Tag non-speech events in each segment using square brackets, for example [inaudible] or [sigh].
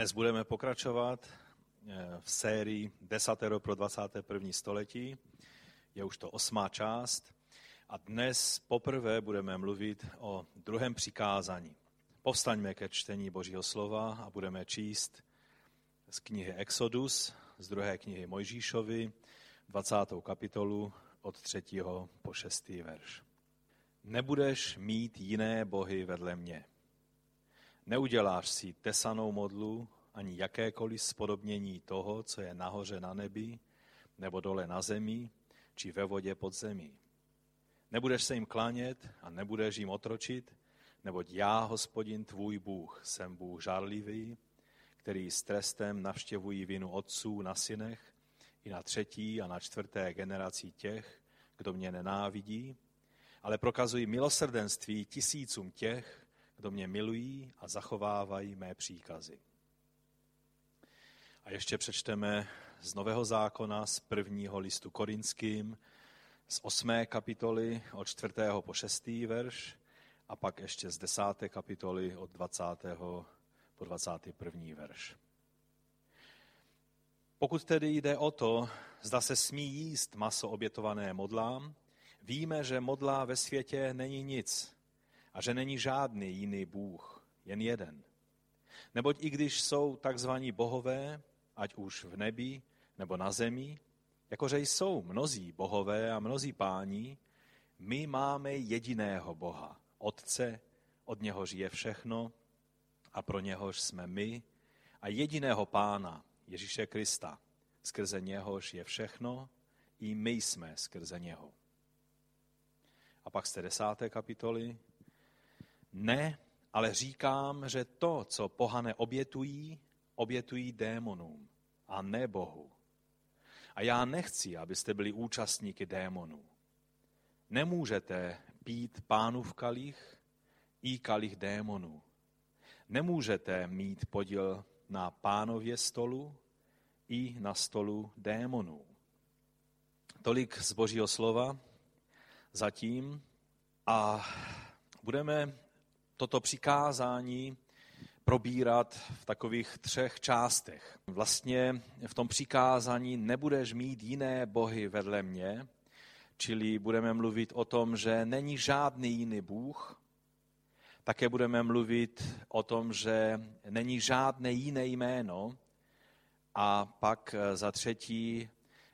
Dnes budeme pokračovat eh, v sérii Desatero pro 21. století. Je už to osmá část. A dnes poprvé budeme mluvit o druhém přikázání. Povstaňme ke čtení Božího slova a budeme číst z knihy Exodus, z druhé knihy Mojžíšovi, 20. kapitolu od 3. po 6. verš. Nebudeš mít jiné bohy vedle mě. Neuděláš si tesanou modlu ani jakékoliv spodobnění toho, co je nahoře na nebi, nebo dole na zemi, či ve vodě pod zemí. Nebudeš se jim klánět a nebudeš jim otročit, neboť já, hospodin tvůj Bůh, jsem Bůh žárlivý, který s trestem navštěvují vinu otců na synech i na třetí a na čtvrté generaci těch, kdo mě nenávidí, ale prokazují milosrdenství tisícům těch, kdo mě milují a zachovávají mé příkazy. A ještě přečteme z Nového zákona, z prvního listu korinským, z osmé kapitoly od čtvrtého po šestý verš a pak ještě z desáté kapitoly od 20. po 21. verš. Pokud tedy jde o to, zda se smí jíst maso obětované modlám, víme, že modlá ve světě není nic, a že není žádný jiný Bůh, jen jeden. Neboť i když jsou takzvaní bohové, ať už v nebi nebo na zemi, jakože jsou mnozí bohové a mnozí páni, my máme jediného Boha, Otce, od něhož je všechno a pro něhož jsme my, a jediného Pána, Ježíše Krista, skrze něhož je všechno, i my jsme skrze něho. A pak z té desáté kapitoly ne, ale říkám, že to, co pohane obětují, obětují démonům a ne Bohu. A já nechci, abyste byli účastníky démonů. Nemůžete pít pánův kalich i kalich démonů. Nemůžete mít podíl na pánově stolu i na stolu démonů. Tolik z božího slova zatím a budeme toto přikázání probírat v takových třech částech. Vlastně v tom přikázání nebudeš mít jiné bohy vedle mě, čili budeme mluvit o tom, že není žádný jiný Bůh. Také budeme mluvit o tom, že není žádné jiné jméno. A pak za třetí,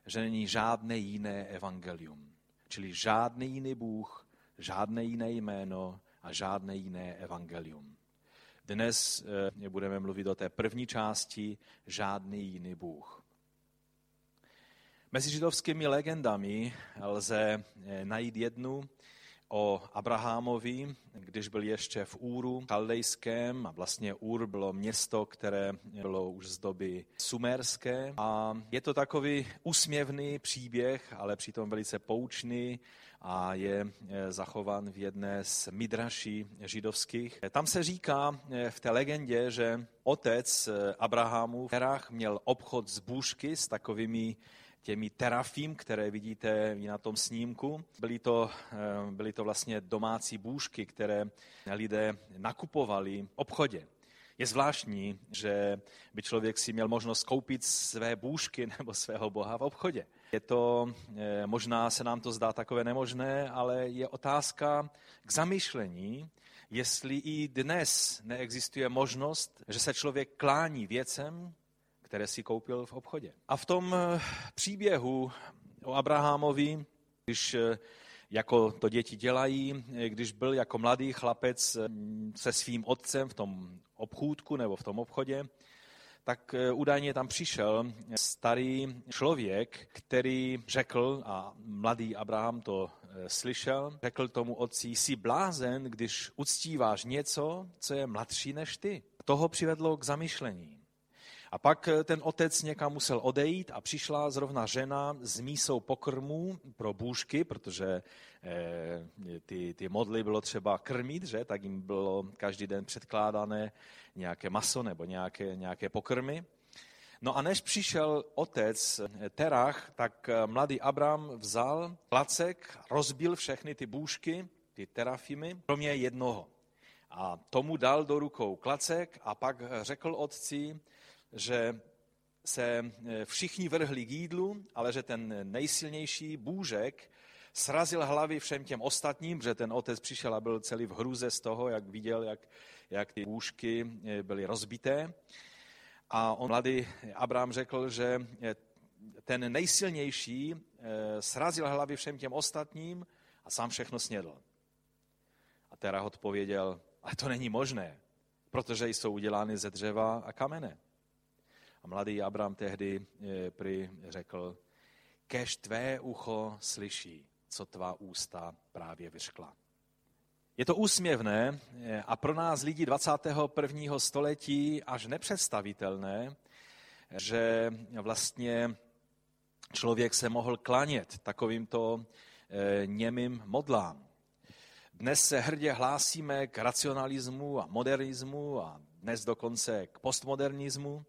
že není žádné jiné evangelium. Čili žádný jiný Bůh, žádné jiné jméno, a žádné jiné evangelium. Dnes eh, budeme mluvit o té první části žádný jiný Bůh. Mezi židovskými legendami lze eh, najít jednu o Abrahamovi, když byl ještě v Úru kaldejském a vlastně Úr bylo město, které bylo už z doby sumerské a je to takový úsměvný příběh, ale přitom velice poučný a je eh, zachován v jedné z midraší židovských. Tam se říká eh, v té legendě, že otec Abrahamu v Herách měl obchod z bůžky s takovými těmi terafím, které vidíte na tom snímku. Byly to, byly to vlastně domácí bůžky, které lidé nakupovali v obchodě. Je zvláštní, že by člověk si měl možnost koupit své bůžky [laughs] nebo svého boha v obchodě. Je to, eh, možná se nám to zdá takové nemožné, ale je otázka k zamýšlení, jestli i dnes neexistuje možnost, že se člověk klání věcem, které si koupil v obchodě. A v tom eh, příběhu o Abrahamovi, když eh, jako to děti dělají, když byl jako mladý chlapec se svým otcem v tom obchůdku nebo v tom obchodě, tak eh, údajně tam přišel starý člověk, který řekl, a mladý Abraham to eh, slyšel, řekl tomu otci, jsi blázen, když uctíváš něco, co je mladší než ty. Toho přivedlo k zamyšlení. A pak eh, ten otec někam musel odejít a přišla zrovna žena s mísou pokrmů pro bůžky, protože eh, ty, ty modly bylo třeba krmit, že? tak jim bylo každý den předkládané nějaké maso nebo nějaké, nějaké pokrmy. No a než přišel otec eh, Terach, tak mladý Abram vzal placek, rozbil všechny ty bůžky, ty terafimy, kromě jednoho. A tomu dal do rukou klacek a pak řekl otci, že se všichni vrhli k jídlu, ale že ten nejsilnější bůžek srazil hlavy všem těm ostatním, že ten otec přišel a byl celý v hruze z toho, jak viděl, jak, jak ty bůžky byly rozbité. A on mladý Abraham řekl, že ten nejsilnější srazil hlavy všem těm ostatním a sám všechno snědl. A Terah odpověděl, ale to není možné, protože jsou udělány ze dřeva a kamene. Mladý Abraham tehdy eh, prý řekl, kež tvé ucho slyší, co tvá ústa právě vyřkla. Je to úsměvné eh, a pro nás lidi 21. století až nepředstavitelné, že vlastně člověk se mohl klanět takovýmto eh, němým modlám. Dnes se hrdě hlásíme k racionalismu a modernismu a dnes dokonce k postmodernismu.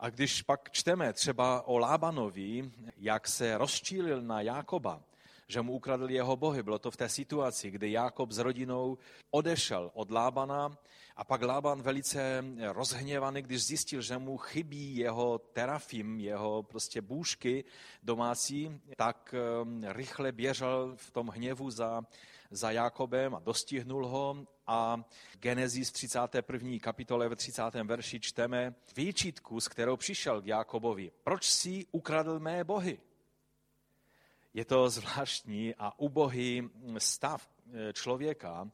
A když pak čteme třeba o Lábanovi, jak se rozčílil na Jákoba, že mu ukradl jeho bohy. Bylo to v té situaci, kdy Jákob s rodinou odešel od Lábana a pak Lában velice rozhněvaný, když zjistil, že mu chybí jeho terafim, jeho prostě bůžky domácí, tak um, rychle běžel v tom hněvu za, za Jákobem a dostihnul ho a Genesis 31. kapitole ve 30. verši čteme výčitku, s kterou přišel k Jákobovi. Proč si ukradl mé bohy? Je to zvláštní a ubohý stav eh, člověka,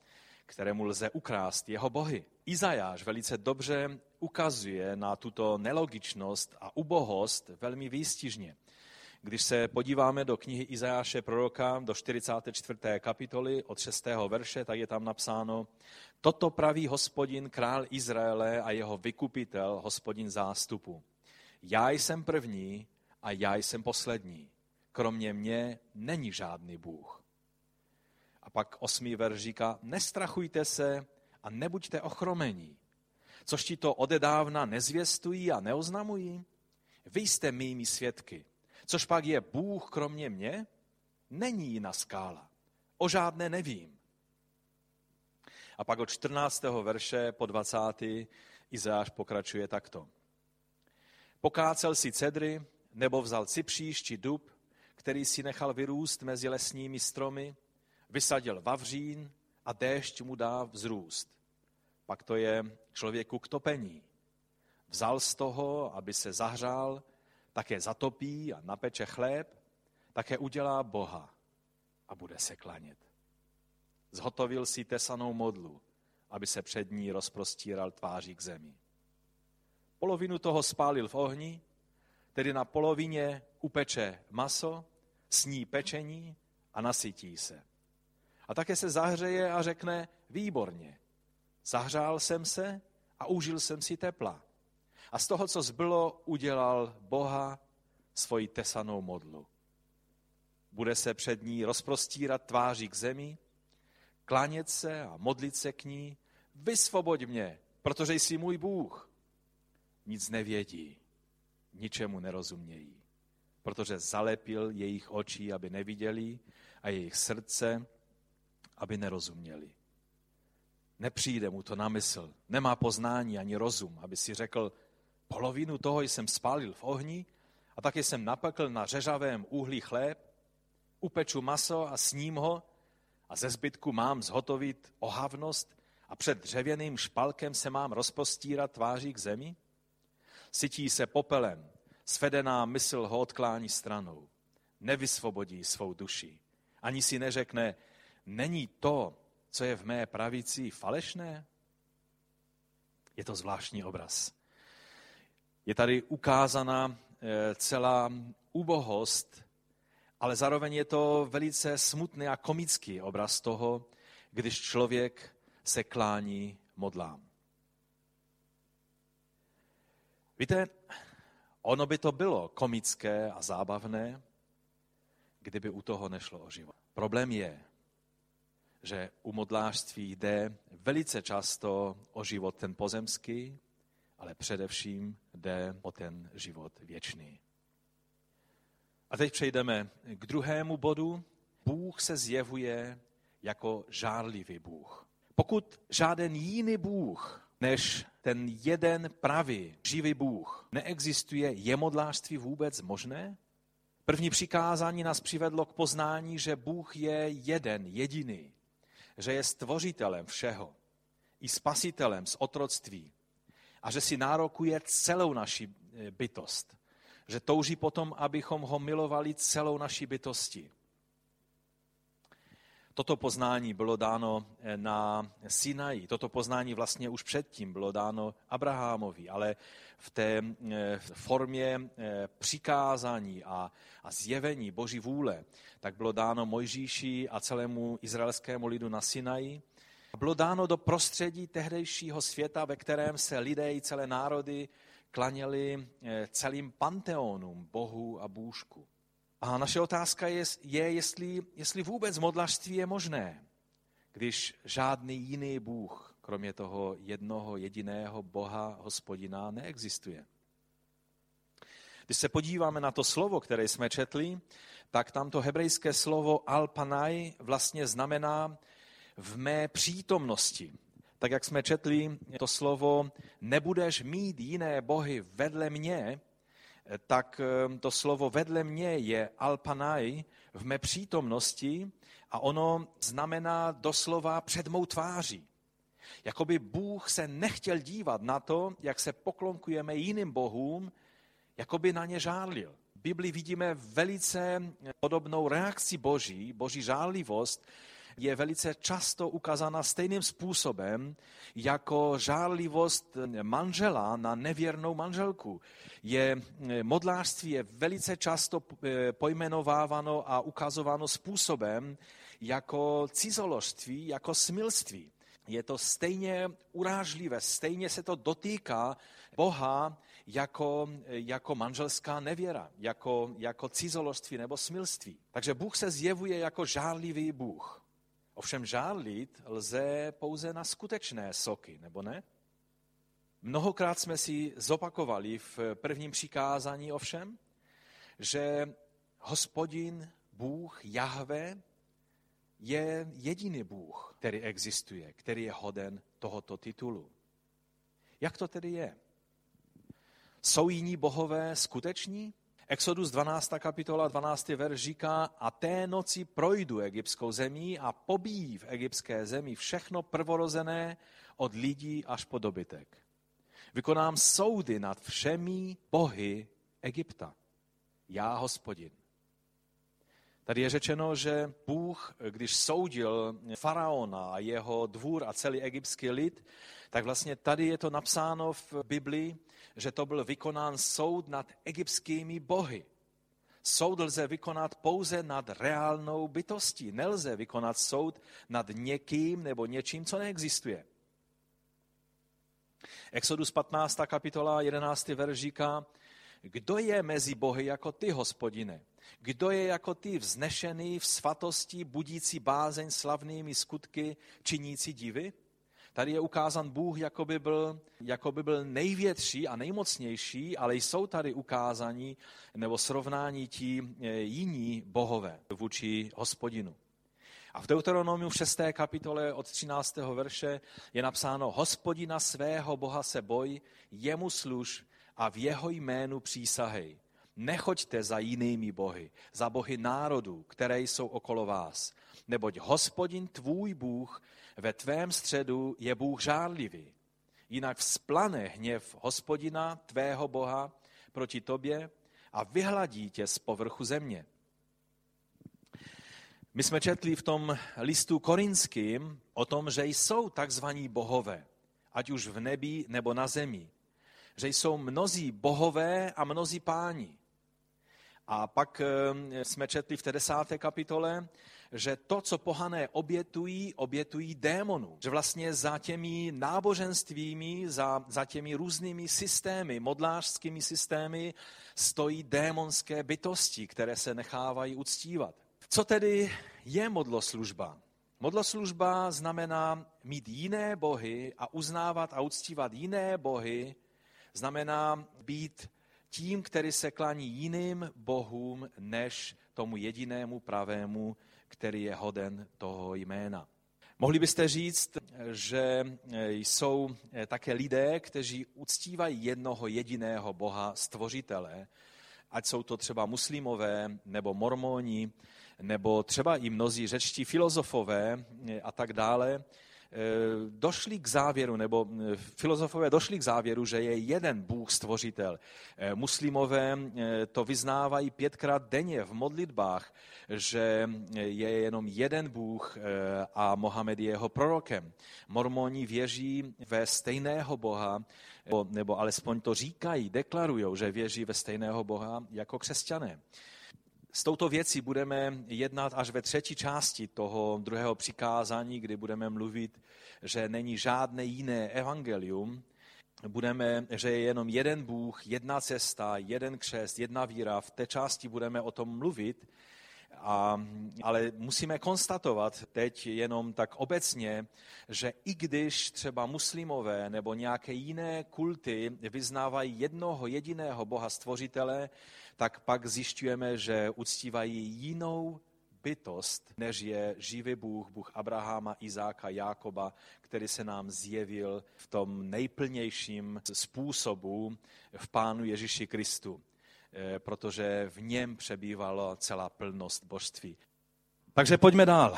kterému lze ukrást jeho bohy. Izajáš velice dobře ukazuje na tuto nelogičnost a ubohost velmi výstižně. Když se podíváme do knihy Izajáše proroka do 44. kapitoly od 6. verše, tak je tam napsáno, toto praví hospodin, král Izraele a jeho vykupitel, hospodin zástupu. Já jsem první a já jsem poslední kromě mě není žádný Bůh. A pak osmý verš říká, nestrachujte se a nebuďte ochromení. Což ti to odedávna nezvěstují a neoznamují? Vy jste mými svědky. Což pak je Bůh kromě mě? Není jiná skála. O žádné nevím. A pak od 14. verše po 20. Izáš pokračuje takto. Pokácel si cedry, nebo vzal cipříš či dub, který si nechal vyrůst mezi lesními stromy, vysadil vavřín a déšť mu dá vzrůst. Pak to je člověku k topení. Vzal z toho, aby se zahřál, také zatopí a napeče chléb, také udělá Boha a bude se klanět. Zhotovil si tesanou modlu, aby se před ní rozprostíral tváří k zemi. Polovinu toho spálil v ohni, tedy na polovině upeče maso, sní pečení a nasytí se. A také se zahřeje a řekne, výborně, zahřál jsem se a užil jsem si tepla. A z toho, co zbylo, udělal Boha svoji tesanou modlu. Bude se před ní rozprostírat tváří k zemi, klanět se a modlit se k ní, vysvoboď mě, protože jsi můj Bůh. Nic nevědí, ničemu nerozumějí protože zalepil jejich oči, aby neviděli a jejich srdce, aby nerozuměli. Nepřijde mu to na mysl, nemá poznání ani rozum, aby si řekl, polovinu toho jsem spálil v ohni a taky jsem napekl na řežavém uhlí chléb, upeču maso a sním ho a ze zbytku mám zhotovit ohavnost a před dřevěným špalkem se mám rozpostírat tváří k zemi? Sytí se popelem, Svedená mysl ho odklání stranou. Nevysvobodí svou duši. Ani si neřekne, není to, co je v mé pravici, falešné? Je to zvláštní obraz. Je tady ukázána eh, celá ubohost, ale zároveň je to velice smutný a komický obraz toho, když člověk se klání modlám. Víte, Ono by to bylo komické a zábavné, kdyby u toho nešlo o život. Problém je, že u modlářství jde velice často o život ten pozemský, ale především jde o ten život věčný. A teď přejdeme k druhému bodu. Bůh se zjevuje jako žárlivý Bůh. Pokud žádný jiný Bůh než ten jeden pravý, živý Bůh neexistuje, je modlářství vůbec možné? První přikázání nás přivedlo k poznání, že Bůh je jeden, jediný, že je stvořitelem všeho i spasitelem z otroctví a že si nárokuje celou naši eh, bytost. Že touží potom, abychom ho milovali celou naší bytosti. Toto poznání bylo dáno eh, na Sinaji. Toto poznání vlastně už předtím bylo dáno Abrahamovi, ale v té eh, formě přikázání a, a zjevení Boží vůle, tak bylo dáno Mojžíši a celému izraelskému lidu na Sinaji. Bylo dáno do prostředí tehdejšího světa, ve kterém se lidé i celé národy klaněli celým panteonům bohu a bůžku. A naše otázka je, je jestli, jestli vůbec modlařství je možné, když žádný jiný Bůh, kromě toho jednoho jediného Boha, hospodina, neexistuje. Když se podíváme na to slovo, které jsme četli, tak tam to hebrejské slovo alpanai vlastně znamená v mé přítomnosti. Tak jak jsme četli to slovo nebudeš mít jiné bohy vedle mě, tak eh, to slovo vedle mě je alpanai v mé přítomnosti a ono znamená doslova před mou tváří. Jakoby Bůh se nechtěl dívat na to, jak se poklonkujeme jiným bohům, jakoby na ně žárlil. V Biblii vidíme velice podobnou reakci Boží, Boží žárlivost, je velice často ukázána stejným způsobem jako žárlivost manžela na nevěrnou manželku. Je, modlářství je velice často eh, pojmenováváno a ukazováno způsobem jako cizoložství, jako smilství. Je to stejně urážlivé, stejně se to dotýká Boha jako, jako manželská nevěra, jako, jako cizoložství nebo smilství. Takže Bůh se zjevuje jako žárlivý Bůh. Ovšem žárlit lze pouze na skutečné soky, nebo ne? Mnohokrát jsme si zopakovali v prvním přikázání ovšem, že hospodin, Bůh, Jahve, je jediný Bůh, který existuje, který je hoden tohoto titulu. Jak to tedy je? Jsou jiní bohové skuteční? Exodus 12. kapitola 12. verš říká, a té noci projdu egyptskou zemí a pobíjí v egyptské zemi všechno prvorozené od lidí až po dobytek. Vykonám soudy nad všemi bohy Egypta. Já, hospodin. Tady je řečeno, že Bůh, když soudil faraona a jeho dvůr a celý egyptský lid, tak vlastně tady je to napsáno v Biblii, že to byl vykonán soud nad egyptskými bohy. Soud lze vykonat pouze nad reálnou bytostí. Nelze vykonat soud nad někým nebo něčím, co neexistuje. Exodus 15. kapitola 11. verš říká, kdo je mezi bohy jako ty, hospodine? Kdo je jako ty vznešený v svatosti, budící bázeň slavnými skutky, činící divy? Tady je ukázán Bůh, jako by, byl, jako by byl největší a nejmocnější, ale jsou tady ukázaní nebo srovnání ti e, jiní bohové vůči hospodinu. A v Deuteronomiu v 6. kapitole od 13. verše je napsáno Hospodina svého Boha se boj, jemu služ a v jeho jménu přísahej. Nechoďte za jinými bohy, za bohy národů, které jsou okolo vás. Neboť hospodin tvůj Bůh ve tvém středu je Bůh žárlivý. Jinak vzplane hněv hospodina, tvého Boha, proti tobě a vyhladí tě z povrchu země. My jsme četli v tom listu korinským o tom, že jsou takzvaní bohové, ať už v nebi nebo na zemi. Že jsou mnozí bohové a mnozí páni. A pak eh, jsme četli v té desáté kapitole, že to, co pohané obětují, obětují démonů. Že vlastně za těmi náboženstvími, za, za těmi různými systémy, modlářskými systémy, stojí démonské bytosti, které se nechávají uctívat. Co tedy je modloslužba? Modloslužba znamená mít jiné bohy a uznávat a uctívat jiné bohy, znamená být tím, který se klání jiným bohům než tomu jedinému pravému který je hoden toho jména. Mohli byste říct, že jsou také lidé, kteří uctívají jednoho jediného Boha, stvořitele, ať jsou to třeba muslimové nebo mormoni, nebo třeba i mnozí řečtí filozofové a tak dále, došli k závěru, nebo eh, filozofové došli k závěru, že je jeden Bůh stvořitel. Eh, muslimové to vyznávají pětkrát denně v modlitbách, že je jenom jeden Bůh a Mohamed je jeho prorokem. Mormoni věří ve stejného Boha, nebo alespoň to říkají, deklarují, že věří ve stejného Boha jako křesťané. S touto věcí budeme jednat až ve třetí části toho druhého přikázání, kdy budeme mluvit, že není žádné jiné evangelium, budeme, že je jenom jeden Bůh, jedna cesta, jeden křest, jedna víra. V té části budeme o tom mluvit, a, ale musíme konstatovat teď jenom tak obecně, že i když třeba muslimové nebo nějaké jiné kulty vyznávají jednoho jediného Boha stvořitele, tak pak zjišťujeme, že uctívají jinou bytost, než je živý Bůh, Bůh Abrahama, Izáka, Jákoba, který se nám zjevil v tom nejplnějším způsobu v Pánu Ježíši Kristu, eh, protože v něm přebývala celá plnost božství. Takže pojďme dál.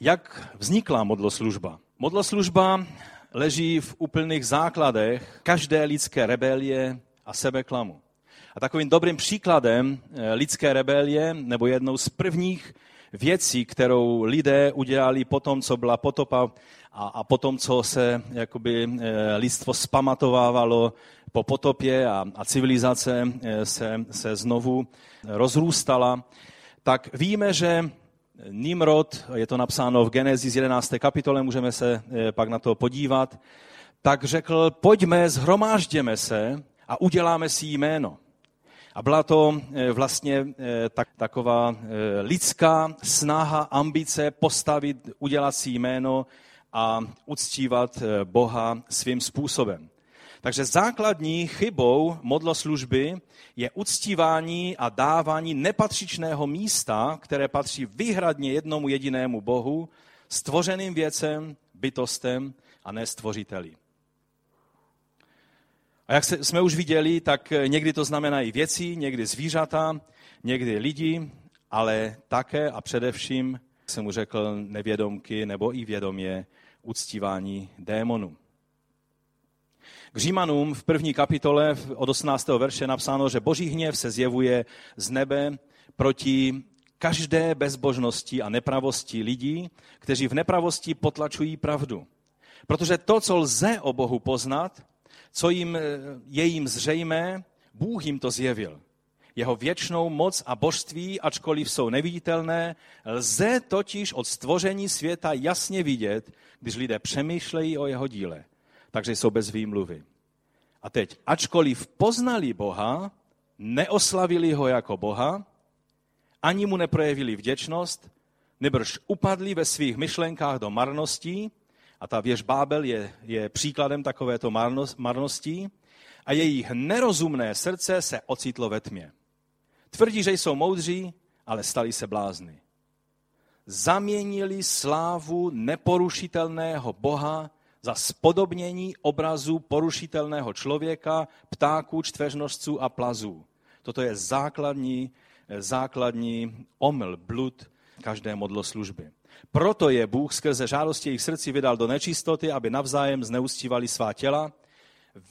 Jak vznikla modloslužba? Modloslužba leží v úplných základech každé lidské rebelie a sebeklamu. A takovým dobrým příkladem eh, lidské rebelie, nebo jednou z prvních věcí, kterou lidé udělali po tom, co byla potopa a, a po tom, co se jakoby, eh, lidstvo spamatovávalo po potopě a, a civilizace eh, se, se znovu rozrůstala, tak víme, že Nimrod, je to napsáno v Genesis 11. kapitole, můžeme se pak na to podívat, tak řekl, pojďme, zhromážděme se a uděláme si jméno. A byla to eh, vlastně tak, taková eh, lidská snaha, ambice postavit, udělat si jméno a uctívat Boha svým způsobem. Takže základní chybou modloslužby je uctívání a dávání nepatřičného místa, které patří výhradně jednomu jedinému Bohu, stvořeným věcem, bytostem a ne stvořiteli. A jak jsme už viděli, tak eh, někdy to znamenají věci, někdy zvířata, někdy lidi, ale také a především, jak jsem mu řekl, nevědomky nebo i vědomě uctívání démonů. K Římanům v první kapitole od 18. verše napsáno, že boží hněv se zjevuje z nebe proti každé bezbožnosti a nepravosti lidí, kteří v nepravosti potlačují pravdu. Protože to, co lze o Bohu poznat, co jim, eh, je jim zřejmé, Bůh jim to zjevil. Jeho věčnou moc a božství, ačkoliv jsou neviditelné, lze totiž od stvoření světa jasně vidět, když lidé přemýšlejí o jeho díle. Takže jsou bez výmluvy. A teď, ačkoliv poznali Boha, neoslavili ho jako Boha, ani mu neprojevili vděčnost, nebrž upadli ve svých myšlenkách do marností, a ta věž Bábel je, je příkladem takovéto marnosti. A jejich nerozumné srdce se ocitlo ve tmě. Tvrdí, že jsou moudří, ale stali se blázny. Zaměnili slávu neporušitelného Boha za spodobnění obrazu porušitelného člověka, ptáků, čtveřnožců a plazů. Toto je základní, základní omyl, blud každé modloslužby. Proto je Bůh skrze žádosti jejich srdcí vydal do nečistoty, aby navzájem zneustívali svá těla,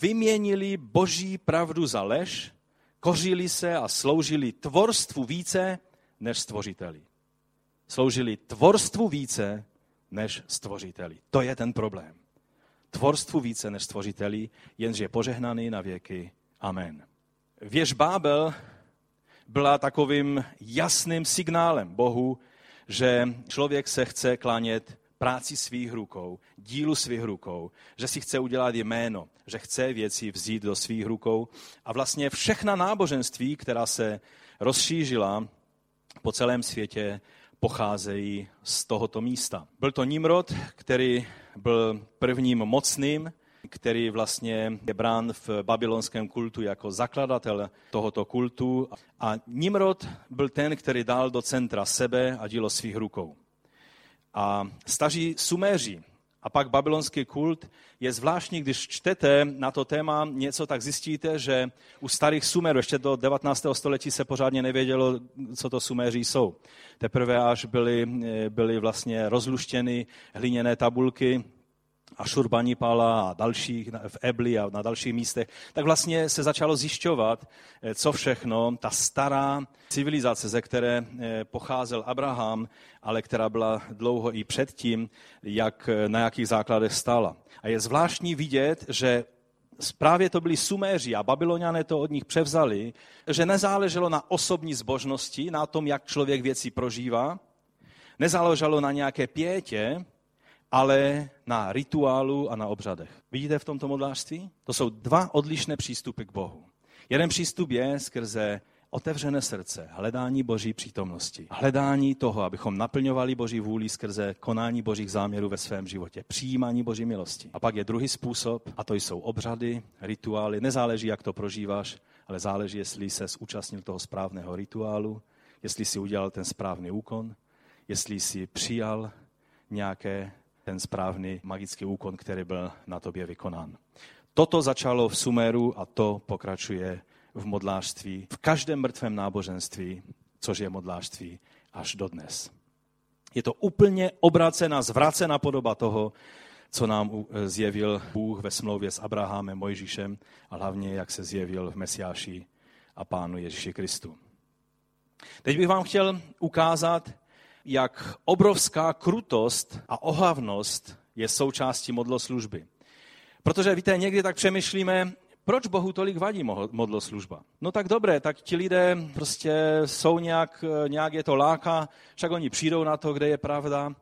vyměnili boží pravdu za lež, kořili se a sloužili tvorstvu více než stvořiteli. Sloužili tvorstvu více než stvořiteli. To je ten problém. Tvorstvu více než stvořiteli, jenže je požehnaný na věky. Amen. Věž Bábel byla takovým jasným signálem Bohu, že člověk se chce klánět práci svých rukou, dílu svých rukou, že si chce udělat jméno, že chce věci vzít do svých rukou. A vlastně všechna náboženství, která se rozšířila po celém světě, pocházejí z tohoto místa. Byl to Nimrod, který byl prvním mocným, který vlastně je brán v babylonském kultu jako zakladatel tohoto kultu. A Nimrod byl ten, který dal do centra sebe a dílo svých rukou. a staří suméři a pak babylonský kult je zvláštní, když čtete na to téma něco, tak zjistíte, že u starých Sumerů ještě do 19. století se pořádně nevědělo, co to Sumeři jsou. Teprve až byly, byly vlastně rozluštěny hliněné tabulky a Šurbanipala a dalších v Ebli a na dalších místech, tak vlastně se začalo zjišťovat, eh, co všechno ta stará civilizace, ze které eh, pocházel Abraham, ale která byla dlouho i předtím, jak, eh, na jakých základech stála. A je zvláštní vidět, že Právě to byli Suméři a Babyloniané to od nich převzali, že nezáleželo na osobní zbožnosti, na tom, jak člověk věci prožívá, nezáleželo na nějaké pětě, ale na rituálu a na obřadech. Vidíte v tomto modlářství? To jsou dva odlišné přístupy k Bohu. Jeden přístup je skrze otevřené srdce, hledání Boží přítomnosti, hledání toho, abychom naplňovali Boží vůli skrze konání Božích záměrů ve svém životě, přijímání Boží milosti. A pak je druhý způsob, a to jsou obřady, rituály. Nezáleží, jak to prožíváš, ale záleží, jestli se zúčastnil toho správného rituálu, jestli si udělal ten správný úkon, jestli si přijal nějaké ten správný magický úkon, který byl na tobě vykonán. Toto začalo v Sumeru a to pokračuje v modlářství, v každém mrtvém náboženství, což je modlářství až dodnes. Je to úplně obracená, zvracená podoba toho, co nám zjevil Bůh ve smlouvě s Abrahamem, Mojžíšem a hlavně, jak se zjevil v Mesiáši a Pánu Ježíši Kristu. Teď bych vám chtěl ukázat, jak obrovská krutost a ohavnost je součástí modloslužby. Protože víte, někdy tak přemýšlíme, proč Bohu tolik vadí modloslužba? No tak dobré, tak ti lidé prostě jsou nějak, nějak je to láka, však oni přijdou na to, kde je pravda.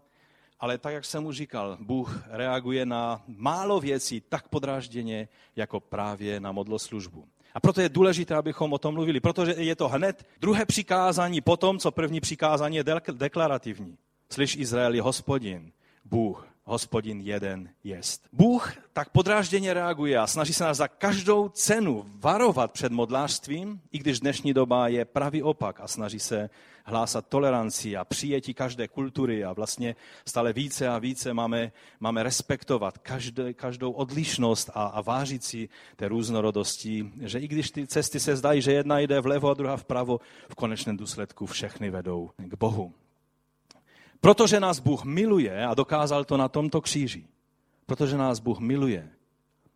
Ale tak, jak jsem už říkal, Bůh reaguje na málo věcí tak podrážděně, jako právě na modloslužbu. A proto je důležité, abychom o tom mluvili, protože je to hned druhé přikázání po tom, co první přikázání je deklarativní. Slyš Izraeli, hospodin, Bůh, hospodin jeden jest. Bůh tak podrážděně reaguje a snaží se nás za každou cenu varovat před modlářstvím, i když dnešní doba je pravý opak a snaží se hlásat toleranci a přijetí každé kultury a vlastně stále více a více máme, máme respektovat každé, každou odlišnost a, a vážit si té různorodosti, že i když ty cesty se zdají, že jedna jde vlevo a druhá vpravo, v konečném důsledku všechny vedou k Bohu. Protože nás Bůh miluje a dokázal to na tomto kříži. Protože nás Bůh miluje.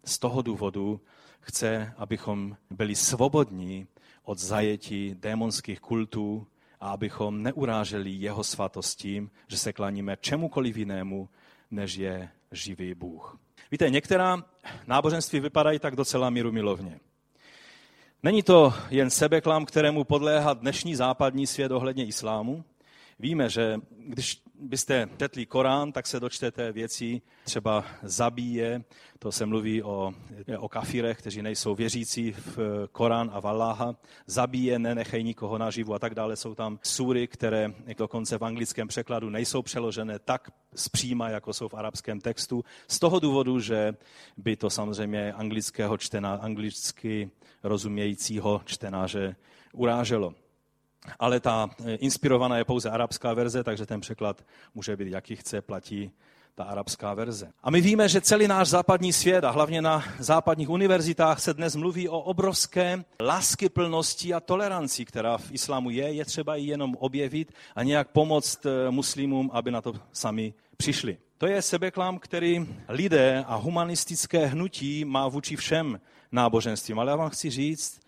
Z toho důvodu chce, abychom byli svobodní od zajetí démonských kultů a abychom neuráželi jeho svatost tím, že se klaníme čemukoliv jinému, než je živý Bůh. Víte, některá náboženství vypadají tak docela míru milovně. Není to jen sebeklam, kterému podléhá dnešní západní svět ohledně islámu, Víme, že když byste četli Korán, tak se dočtete věcí, třeba zabíje, to se mluví o, o kafirech, kteří nejsou věřící v Korán a v Allaha, zabíje, nenechej nikoho naživu a tak dále. Jsou tam sury, které dokonce v anglickém překladu nejsou přeložené tak zpříma, jako jsou v arabském textu, z toho důvodu, že by to samozřejmě anglického čtená, anglicky rozumějícího čtenáře uráželo ale ta eh, inspirovaná je pouze arabská verze, takže ten překlad může být jaký chce, platí ta arabská verze. A my víme, že celý náš západní svět a hlavně na západních univerzitách se dnes mluví o obrovské láskyplnosti a toleranci, která v islámu je. Je třeba ji jenom objevit a nějak pomoct eh, muslimům, aby na to sami přišli. To je sebeklám, který lidé a humanistické hnutí má vůči všem náboženstvím. Ale já vám chci říct,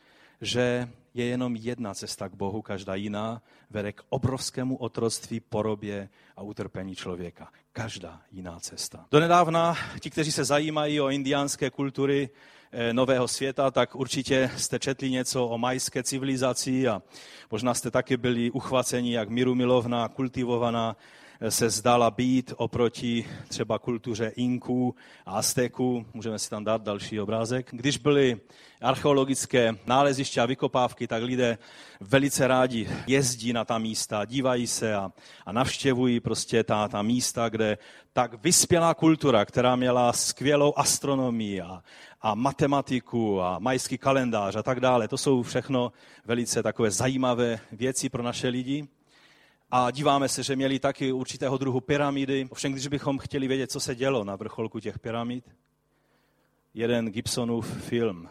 že je jenom jedna cesta k Bohu, každá jiná vede k obrovskému otroctví, porobě a utrpení člověka. Každá jiná cesta. Donedávna ti, kteří se zajímají o indiánské kultury eh, nového světa, tak určitě jste četli něco o majské civilizaci a možná jste taky byli uchvaceni, jak míru milovná, kultivovaná se zdala být oproti třeba kultuře Inků a Azteků. Můžeme si tam dát další obrázek. Když byly archeologické náleziště a vykopávky, tak lidé velice rádi jezdí na ta místa, dívají se a, a navštěvují prostě ta, ta místa, kde tak vyspělá kultura, která měla skvělou astronomii a, a matematiku a majský kalendář a tak dále. To jsou všechno velice takové zajímavé věci pro naše lidi. A díváme se, že měli taky určitého druhu pyramidy. Ovšem, když bychom chtěli vědět, co se dělo na vrcholku těch pyramid, jeden Gibsonův film,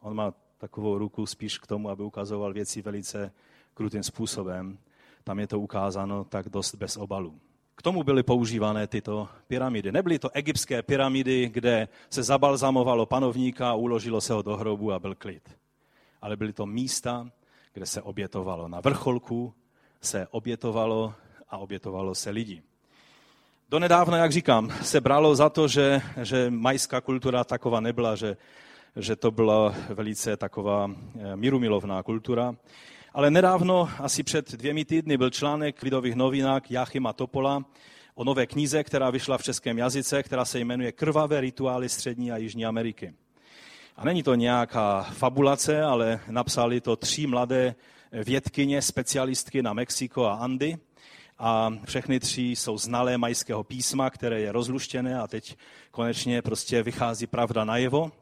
on má takovou ruku spíš k tomu, aby ukazoval věci velice krutým způsobem. Tam je to ukázáno tak dost bez obalu. K tomu byly používané tyto pyramidy. Nebyly to egyptské pyramidy, kde se zabalzamovalo panovníka, uložilo se ho do hrobu a byl klid. Ale byly to místa, kde se obětovalo. Na vrcholku se obětovalo a obětovalo se lidi. Donedávna, jak říkám, se bralo za to, že, že majská kultura taková nebyla, že, že to byla velice taková eh, mírumilovná kultura. Ale nedávno, asi před dvěmi týdny, byl článek v Lidových novinách Jachima Topola o nové knize, která vyšla v českém jazyce, která se jmenuje Krvavé rituály Střední a Jižní Ameriky. A není to nějaká fabulace, ale napsali to tři mladé vědkyně, specialistky na Mexiko a Andy. A všechny tři jsou znalé majského písma, které je rozluštěné a teď konečně prostě vychází pravda najevo.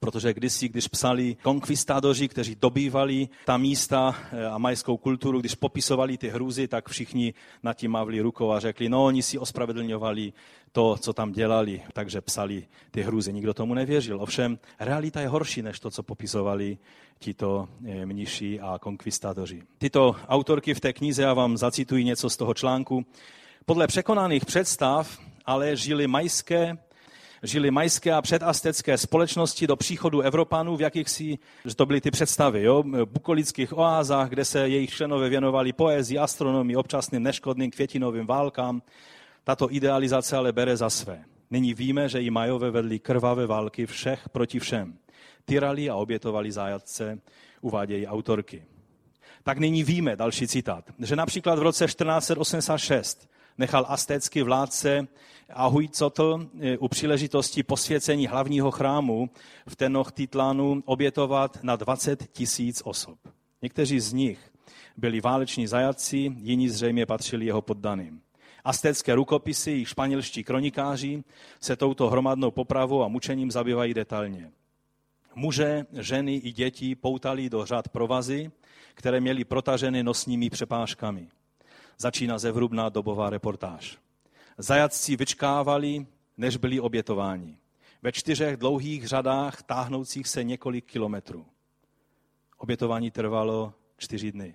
Protože kdysi, když psali konkvistádoři, kteří dobývali ta místa eh, a majskou kulturu, když popisovali ty hrůzy, tak všichni nad tím mávli rukou a řekli, no oni si ospravedlňovali to, co tam dělali, takže psali ty hrůzy. Nikdo tomu nevěřil. Ovšem, realita je horší než to, co popisovali tito eh, mniši a konkvistátoři. Tyto autorky v té knize, já vám zacituji něco z toho článku, podle překonaných představ ale žili majské žili majské a předastecké společnosti do příchodu Evropanů v jakýchsi, že to byly ty představy, jo, bukolických oázách, kde se jejich členové věnovali poezii, astronomii, občasným neškodným květinovým válkám. Tato idealizace ale bere za své. Nyní víme, že i Majové vedli krvavé války všech proti všem. Tyrali a obětovali zájatce, uvádějí autorky. Tak nyní víme, další citát, že například v roce 1486 nechal astécký vládce Ahuicotl eh, u příležitosti posvěcení hlavního chrámu v Tenochtitlánu obětovat na 20 tisíc osob. Někteří z nich byli váleční zajatci, jiní zřejmě patřili jeho poddaným. Astécké rukopisy i španělští kronikáři se touto hromadnou popravou a mučením zabývají detailně. Muže, ženy i děti poutali do řad provazy, které měly protaženy nosními přepážkami. Začíná zevrubná dobová reportáž. Zajatci vyčkávali, než byli obětováni. Ve čtyřech dlouhých řadách táhnoucích se několik kilometrů. Obětování trvalo čtyři dny.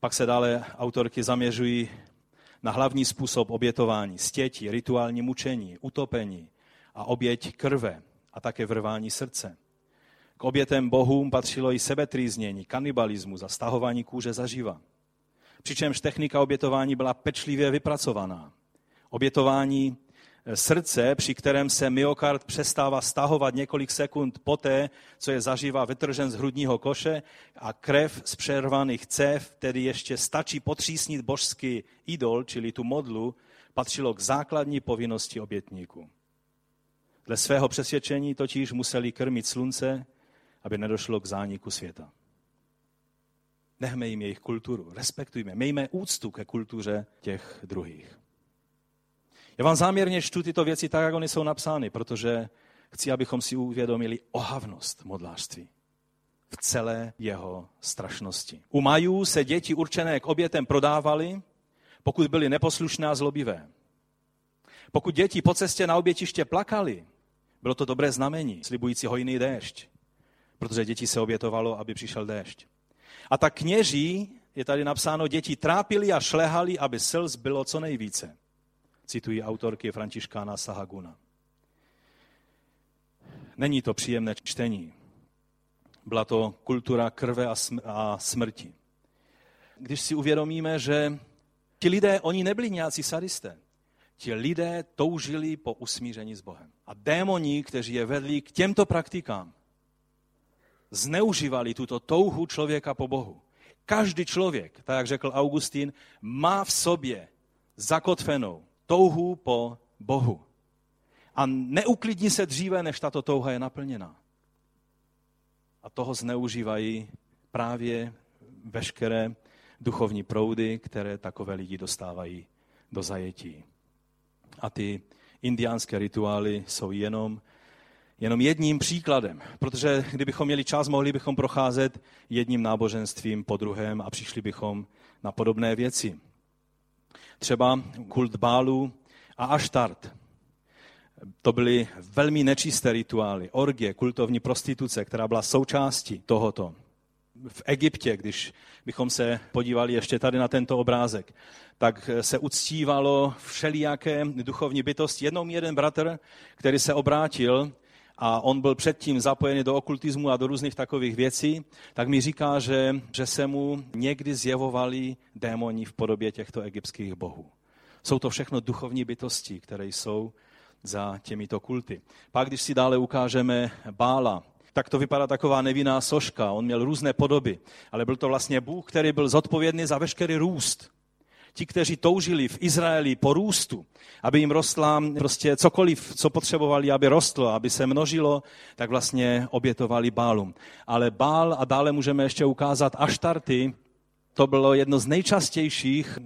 Pak se dále autorky zaměřují na hlavní způsob obětování, stěti, rituální mučení, utopení a oběť krve a také vrvání srdce. K obětem bohům patřilo i sebetrýznění, kanibalismus a stahování kůže zaživa přičemž technika obětování byla pečlivě vypracovaná. Obětování eh, srdce, při kterém se myokard přestává stahovat několik sekund poté, co je zaživa vytržen z hrudního koše a krev z přervaných cév, tedy ještě stačí potřísnit božský idol, čili tu modlu, patřilo k základní povinnosti obětníků. Dle svého přesvědčení totiž museli krmit slunce, aby nedošlo k zániku světa. Nechme jim jejich kulturu, respektujme, mějme úctu ke kultuře těch druhých. Já vám záměrně čtu tyto věci tak, jak oni jsou napsány, protože chci, abychom si uvědomili ohavnost modlářství v celé jeho strašnosti. U majů se děti určené k obětem prodávaly, pokud byly neposlušné a zlobivé. Pokud děti po cestě na obětiště plakali, bylo to dobré znamení, slibující hojný déšť, protože děti se obětovalo, aby přišel déšť. A tak kněží, je tady napsáno, děti trápili a šlehali, aby slz bylo co nejvíce. Citují autorky Františkána Sahaguna. Není to příjemné čtení. Byla to kultura krve a smrti. Když si uvědomíme, že ti lidé, oni nebyli nějací sadisté. Ti lidé toužili po usmíření s Bohem. A démoni, kteří je vedli k těmto praktikám, zneužívali tuto touhu člověka po Bohu. Každý člověk, tak jak řekl Augustín, má v sobě zakotvenou touhu po Bohu. A neuklidní se dříve, než tato touha je naplněná. A toho zneužívají právě veškeré duchovní proudy, které takové lidi dostávají do zajetí. A ty indiánské rituály jsou jenom jenom jedním příkladem, protože kdybychom měli čas, mohli bychom procházet jedním náboženstvím po druhém a přišli bychom na podobné věci. Třeba kult Bálu a Aštart. To byly velmi nečisté rituály, orgie, kultovní prostituce, která byla součástí tohoto. V Egyptě, když bychom se podívali ještě tady na tento obrázek, tak se uctívalo všelijaké duchovní bytosti. Jednou jeden bratr, který se obrátil a on byl předtím zapojený do okultismu a do různých takových věcí, tak mi říká, že, že se mu někdy zjevovali démoni v podobě těchto egyptských bohů. Jsou to všechno duchovní bytosti, které jsou za těmito kulty. Pak, když si dále ukážeme Bála, tak to vypadá taková nevinná soška. On měl různé podoby, ale byl to vlastně Bůh, který byl zodpovědný za veškerý růst ti, kteří toužili v Izraeli po růstu, aby jim rostla prostě cokoliv, co potřebovali, aby rostlo, aby se množilo, tak vlastně obětovali Bálum. Ale Bál a dále můžeme ještě ukázat Aštarty, to bylo jedno z nejčastějších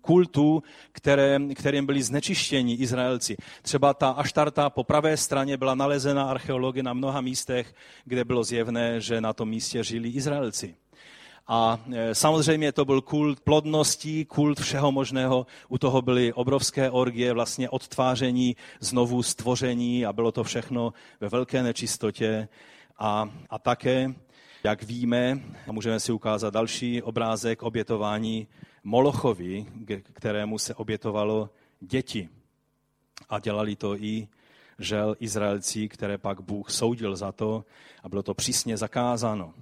kultů, které, kterým byli znečištěni Izraelci. Třeba ta Aštarta po pravé straně byla nalezena archeology na mnoha místech, kde bylo zjevné, že na tom místě žili Izraelci. A e, samozřejmě to byl kult plodností, kult všeho možného. U toho byly obrovské orgie, vlastně odtváření, znovu stvoření a bylo to všechno ve velké nečistotě. A, a také, jak víme, a můžeme si ukázat další obrázek obětování Molochovi, kterému se obětovalo děti. A dělali to i žel Izraelci, které pak Bůh soudil za to a bylo to přísně zakázáno.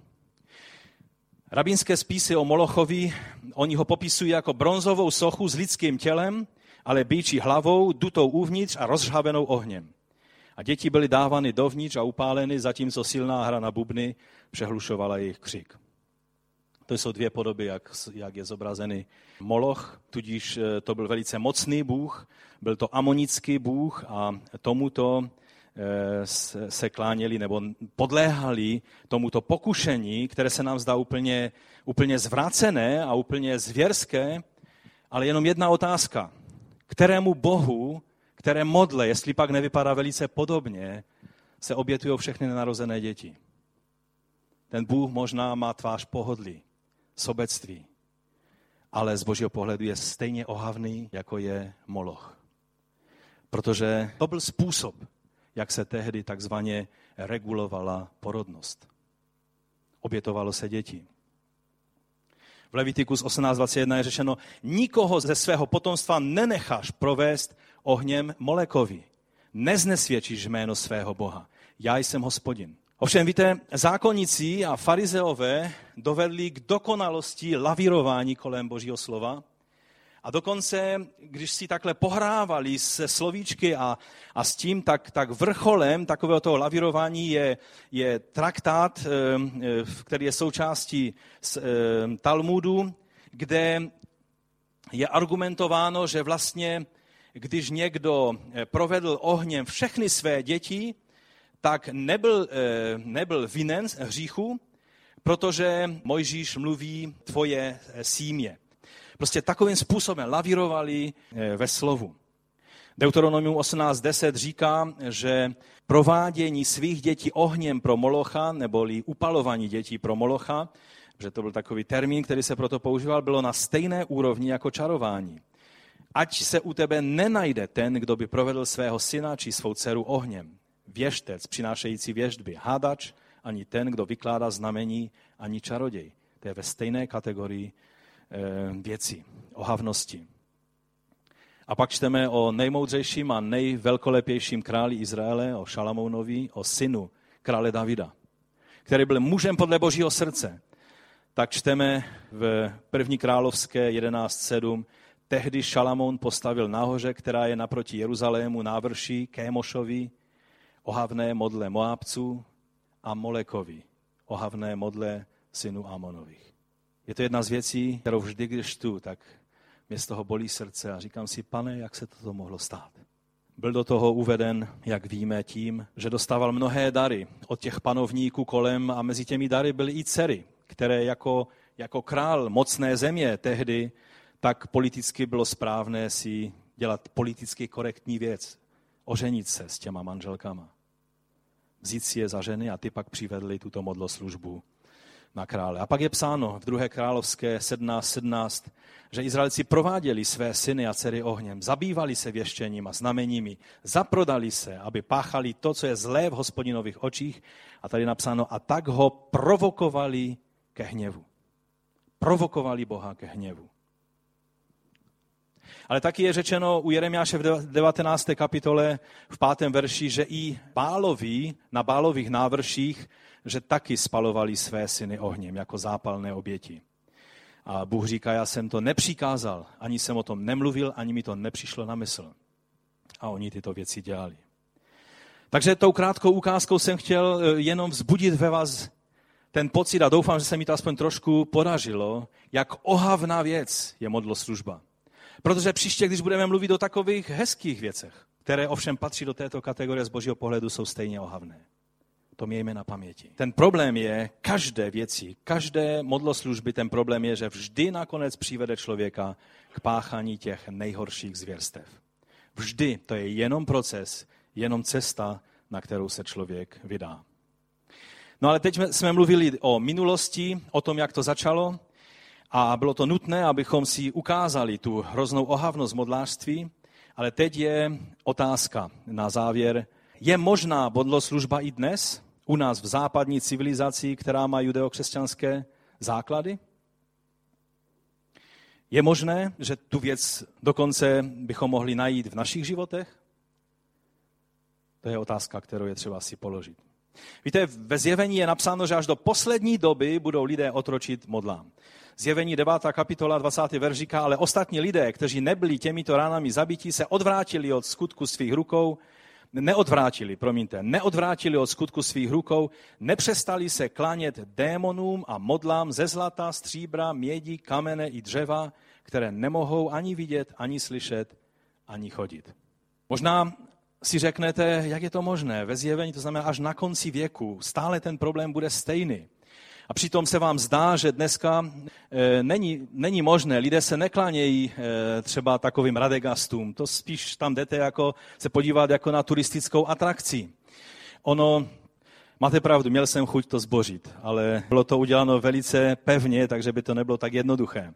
Rabínské spisy o Molochovi, oni ho popisují jako bronzovou sochu s lidským tělem, ale býčí hlavou, dutou uvnitř a rozžhavenou ohněm. A děti byly dávány dovnitř a upáleny, zatímco silná hra na bubny přehlušovala jejich křik. To jsou dvě podoby, jak, jak je zobrazený Moloch, tudíž eh, to byl velice mocný bůh, byl to amonický bůh a tomuto Eh, se kláněli nebo podléhali tomuto pokušení, které se nám zdá úplně, úplně zvrácené a úplně zvěrské, ale jenom jedna otázka. Kterému bohu, které modle, jestli pak nevypadá velice podobně, se obětují všechny nenarozené děti? Ten Bůh možná má tvář pohodlí, sobectví, ale z božího pohledu je stejně ohavný, jako je Moloch. Protože to byl způsob, jak se tehdy takzvaně regulovala porodnost. Obětovalo se děti. V Levitikus 18.21 je řešeno, nikoho ze svého potomstva nenecháš provést ohněm molekovi. Neznesvědčíš jméno svého Boha. Já jsem hospodin. Ovšem, víte, zákonníci a farizeové dovedli k dokonalosti lavírování kolem Božího slova a dokonce, když si takhle pohrávali se slovíčky a, a s tím, tak, tak vrcholem takového toho lavírování je, je traktát, eh, eh, který je součástí eh, Talmudu, kde je argumentováno, že vlastně, když někdo provedl ohněm všechny své děti, tak nebyl, nebyl vinen hříchu, protože Mojžíš mluví tvoje símě. Prostě takovým způsobem lavírovali eh, ve slovu. Deuteronomium 18.10 říká, že provádění svých dětí ohněm pro Molocha, neboli upalování dětí pro Molocha, že to byl takový termín, který se proto používal, bylo na stejné úrovni jako čarování. Ať se u tebe nenajde ten, kdo by provedl svého syna či svou dceru ohněm. Věštec, přinášející věštby, hádač, ani ten, kdo vykládá znamení, ani čaroděj. To je ve stejné kategorii Eh, věcí, ohavnosti. A pak čteme o nejmoudřejším a nejvelkolepějším králi Izraele, o Šalamounovi, o synu krále Davida, který byl mužem podle božího srdce. Tak čteme v první královské 11.7. Tehdy Šalamoun postavil nahoře, která je naproti Jeruzalému, návrší Kémošovi, ohavné modle Moabců a Molekovi, ohavné modle synu Amonových. Je to jedna z věcí, kterou vždy, když tu, tak mě z toho bolí srdce a říkám si, pane, jak se toto mohlo stát. Byl do toho uveden, jak víme, tím, že dostával mnohé dary od těch panovníků kolem a mezi těmi dary byly i dcery, které jako, jako král mocné země tehdy, tak politicky bylo správné si dělat politicky korektní věc, oženit se s těma manželkama. vzít si je za ženy a ty pak přivedli tuto modloslužbu na krále. A pak je psáno v 2. královské 17.17, 17, že Izraelci prováděli své syny a dcery ohněm, zabývali se věštěním a znameními, zaprodali se, aby páchali to, co je zlé v hospodinových očích. A tady napsáno, a tak ho provokovali ke hněvu. Provokovali Boha ke hněvu. Ale taky je řečeno u Jeremiáše v 19. kapitole v 5. verši, že i Báloví na Bálových návrších, že taky spalovali své syny ohněm jako zápalné oběti. A Bůh říká, já jsem to nepřikázal, ani jsem o tom nemluvil, ani mi to nepřišlo na mysl. A oni tyto věci dělali. Takže tou krátkou ukázkou jsem chtěl eh, jenom vzbudit ve vás ten pocit a doufám, že se mi to aspoň trošku podařilo, jak ohavná věc je modloslužba. Protože příště, když budeme mluvit o takových hezkých věcech, které ovšem patří do této kategorie z božího pohledu, jsou stejně ohavné. To mějme na paměti. Ten problém je každé věci, každé modloslužby, ten problém je, že vždy nakonec přivede člověka k páchání těch nejhorších zvěrstev. Vždy to je jenom proces, jenom cesta, na kterou se člověk vydá. No ale teď jsme mluvili o minulosti, o tom, jak to začalo a bylo to nutné, abychom si ukázali tu hroznou ohavnost modlářství, ale teď je otázka na závěr. Je možná bodloslužba i dnes u nás v západní civilizaci, která má judeokřesťanské základy? Je možné, že tu věc dokonce bychom mohli najít v našich životech? To je otázka, kterou je třeba si položit. Víte, ve zjevení je napsáno, že až do poslední doby budou lidé otročit modlám. Zjevení 9. kapitola 20. verš říká, ale ostatní lidé, kteří nebyli těmito ránami zabití, se odvrátili od skutku svých rukou, neodvrátili, promiňte, neodvrátili od skutku svých rukou, nepřestali se klanět démonům a modlám ze zlata, stříbra, mědi, kamene i dřeva, které nemohou ani vidět, ani slyšet, ani chodit. Možná si řeknete, jak je to možné. Ve zjevení, to znamená až na konci věku, stále ten problém bude stejný. A přitom se vám zdá, že dneska e, není, není možné, lidé se neklánějí e, třeba takovým radegastům. To spíš tam jdete jako, se podívat jako na turistickou atrakci. Ono, máte pravdu, měl jsem chuť to zbořit, ale bylo to uděláno velice pevně, takže by to nebylo tak jednoduché.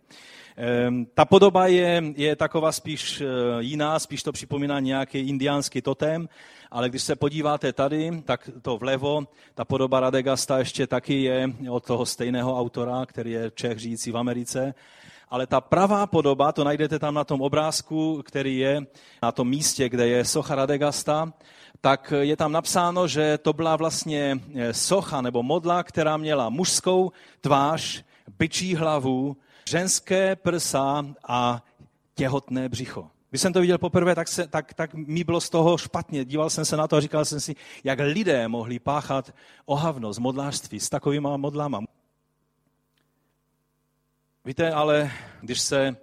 Ta podoba je, je taková spíš eh, jiná, spíš to připomíná nějaký indiánský totem, ale když se podíváte tady, tak to vlevo, ta podoba Radegasta ještě taky je od toho stejného autora, který je Čech žijící v Americe. Ale ta pravá podoba, to najdete tam na tom obrázku, který je na tom místě, kde je socha Radegasta, tak je tam napsáno, že to byla vlastně eh, socha nebo modla, která měla mužskou tvář, byčí hlavu, ženské prsa a těhotné břicho. Když jsem to viděl poprvé, tak, se, tak, tak mi bylo z toho špatně. Díval jsem se na to a říkal jsem si, jak lidé mohli páchat ohavnost, modlářství s takovýma modlama. Víte, ale když se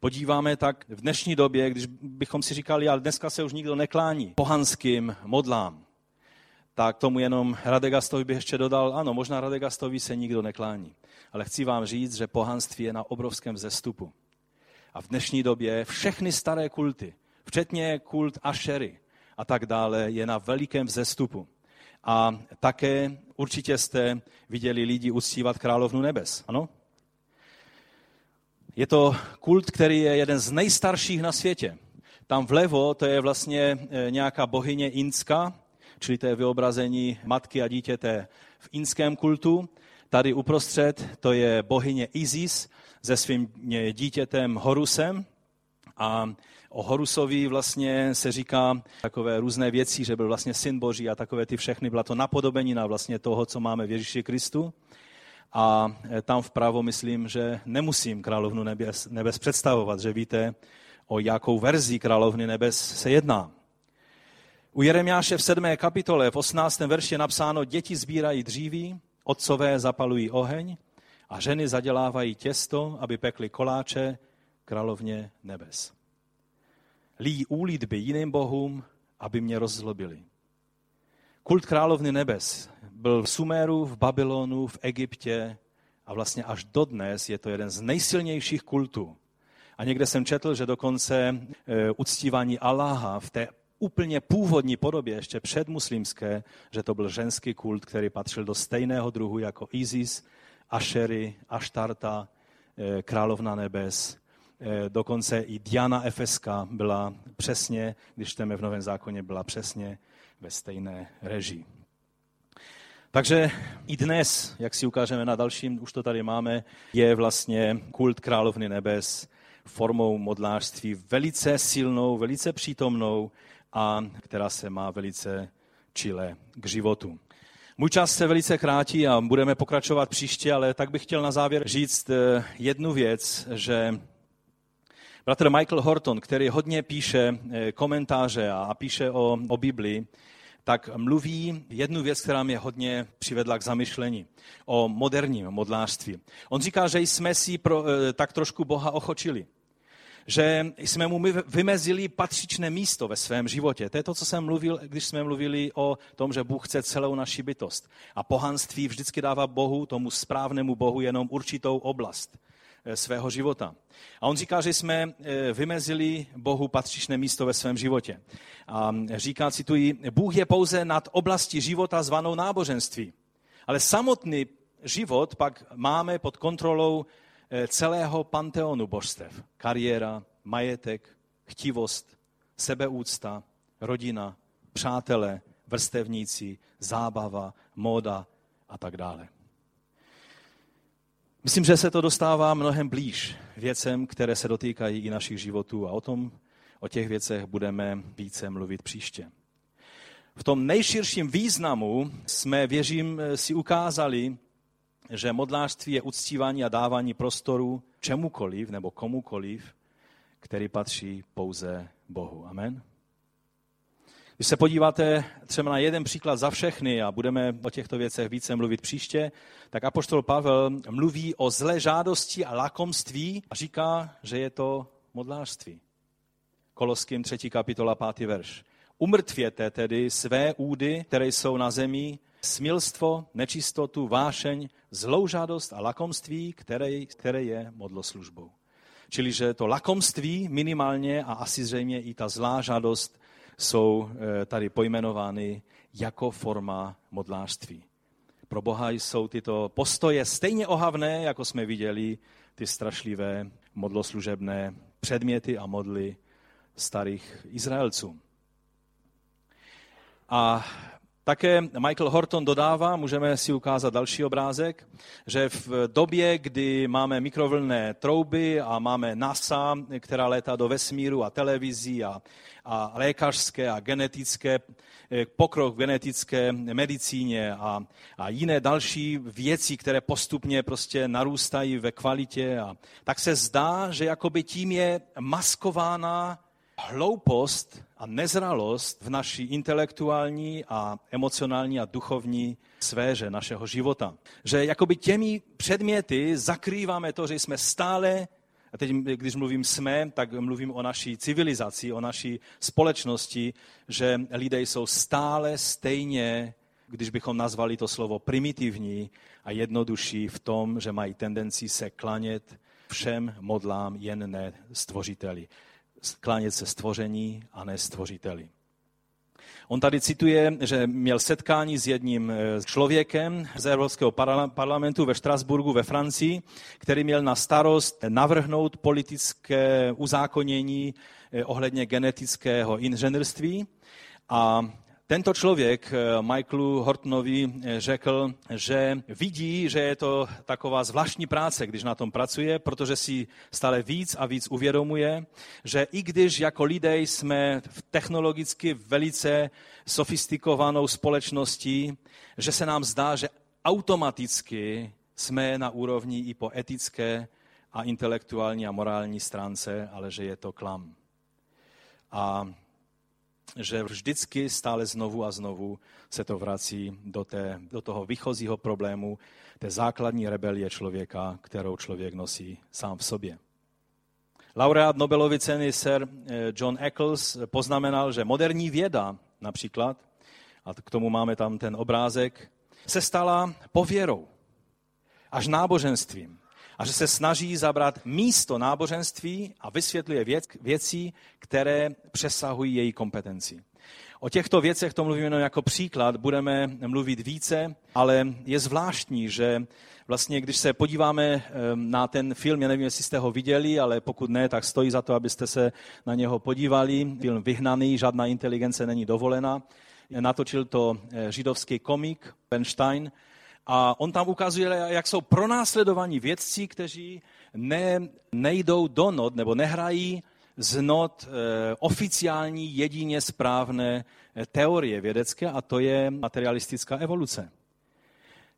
podíváme, tak v dnešní době, když bychom si říkali, ale dneska se už nikdo neklání pohanským modlám, tak tomu jenom Radegastovi bych ještě dodal, ano, možná Radegastovi se nikdo neklání. Ale chci vám říct, že pohanství je na obrovském vzestupu. A v dnešní době všechny staré kulty, včetně kult Ašery a tak dále, je na velikém vzestupu. A také určitě jste viděli lidi uctívat královnu nebes, ano? Je to kult, který je jeden z nejstarších na světě. Tam vlevo to je vlastně eh, nějaká bohyně Inska, čili to je vyobrazení matky a dítěte v inském kultu. Tady uprostřed to je bohyně Isis se svým dítětem Horusem. A o Horusovi vlastně se říká takové různé věci, že byl vlastně syn Boží a takové ty všechny. Byla to napodobenina vlastně toho, co máme v Ježíši Kristu. A tam vpravo myslím, že nemusím královnu nebes, nebes představovat, že víte, o jakou verzi královny nebes se jedná. U Jeremiáše v 7. kapitole v 18. verši je napsáno, děti sbírají dříví, otcové zapalují oheň a ženy zadělávají těsto, aby pekly koláče královně nebes. Lí úlitby jiným bohům, aby mě rozzlobili. Kult královny nebes byl v Sumeru, v Babylonu, v Egyptě a vlastně až dodnes je to jeden z nejsilnějších kultů. A někde jsem četl, že dokonce e, uctívání Aláha v té úplně původní podobě, ještě předmuslimské, že to byl ženský kult, který patřil do stejného druhu jako Isis, Ašery, Aštarta, eh, královna nebes. Eh, dokonce i Diana Efeska byla přesně, když čteme v Novém zákoně, byla přesně ve stejné režii. Takže i dnes, jak si ukážeme na dalším, už to tady máme, je vlastně kult královny nebes formou modlářství velice silnou, velice přítomnou a která se má velice čile k životu. Můj čas se velice krátí a budeme pokračovat příště, ale tak bych chtěl na závěr říct eh, jednu věc, že bratr Michael Horton, který hodně píše eh, komentáře a píše o, o Biblii, tak mluví jednu věc, která mě hodně přivedla k zamyšlení o moderním modlářství. On říká, že jsme si pro, eh, tak trošku Boha ochočili že jsme mu vymezili patřičné místo ve svém životě. To je to, co jsem mluvil, když jsme mluvili o tom, že Bůh chce celou naši bytost. A pohanství vždycky dává Bohu, tomu správnému Bohu, jenom určitou oblast eh, svého života. A on říká, že jsme eh, vymezili Bohu patřičné místo ve svém životě. A říká, cituji, Bůh je pouze nad oblastí života zvanou náboženství. Ale samotný život pak máme pod kontrolou Eh, celého panteonu božstev. Kariéra, majetek, chtivost, sebeúcta, rodina, přátelé, vrstevníci, zábava, móda a tak dále. Myslím, že se to dostává mnohem blíž věcem, které se dotýkají i našich životů a o tom, o těch věcech budeme více mluvit příště. V tom nejširším významu jsme, věřím, si ukázali, že modlářství je uctívání a dávání prostoru čemukoliv nebo komukoliv, který patří pouze Bohu. Amen. Když se podíváte třeba na jeden příklad za všechny a budeme o těchto věcech více mluvit příště, tak apoštol Pavel mluví o zlé žádosti a lakomství a říká, že je to modlářství. Koloským 3. kapitola 5. verš. Umrtvěte tedy své údy, které jsou na zemi, smilstvo, nečistotu, vášeň, zlou žádost a lakomství, které, které je modloslužbou. Čili, že to lakomství minimálně a asi zřejmě i ta zlá žádost jsou eh, tady pojmenovány jako forma modlářství. Pro Boha jsou tyto postoje stejně ohavné, jako jsme viděli ty strašlivé modloslužebné předměty a modly starých Izraelců. A také Michael Horton dodává, můžeme si ukázat další obrázek, že v době, kdy máme mikrovlné trouby a máme NASA, která létá do vesmíru a televizí a, a lékařské a genetické, eh, pokrok v genetické medicíně a, a jiné další věci, které postupně prostě narůstají ve kvalitě, a, tak se zdá, že jakoby tím je maskována hloupost a nezralost v naší intelektuální a emocionální a duchovní sféře našeho života. Že jakoby těmi předměty zakrýváme to, že jsme stále, a teď když mluvím jsme, tak mluvím o naší civilizaci, o naší společnosti, že lidé jsou stále stejně, když bychom nazvali to slovo primitivní a jednodušší v tom, že mají tendenci se klanět všem modlám, jen ne stvořiteli sklánět se stvoření a ne stvořiteli. On tady cituje, že měl setkání s jedním eh, člověkem z Evropského parlamentu ve Štrasburgu ve Francii, který měl na starost navrhnout politické uzákonění eh, ohledně genetického inženýrství. A tento člověk eh, Michaelu Hortonovi eh, řekl, že vidí, že je to taková zvláštní práce, když na tom pracuje, protože si stále víc a víc uvědomuje, že i když jako lidé jsme v technologicky velice sofistikovanou společností, že se nám zdá, že automaticky jsme na úrovni i po etické a intelektuální a morální stránce, ale že je to klam. A že vždycky stále znovu a znovu se to vrací do, té, do toho výchozího problému, té základní rebelie člověka, kterou člověk nosí sám v sobě. Laureát Nobelovy ceny Sir eh, John Eccles poznamenal, že moderní věda například, a k tomu máme tam ten obrázek, se stala pověrou, až náboženstvím. A že se snaží zabrat místo náboženství a vysvětluje věc, věcí, které přesahují její kompetenci. O těchto věcech to mluvíme jenom jako příklad, budeme mluvit více, ale je zvláštní, že vlastně, když se podíváme na ten film, já nevím, jestli jste ho viděli, ale pokud ne, tak stojí za to, abyste se na něho podívali. Film Vyhnaný, žádná inteligence není dovolena. Natočil to eh, židovský komik Ben Stein a on tam ukazuje, jak jsou pronásledovaní vědci, kteří ne, nejdou do not nebo nehrají z not e, oficiální jedině správné eh, teorie vědecké a to je materialistická evoluce.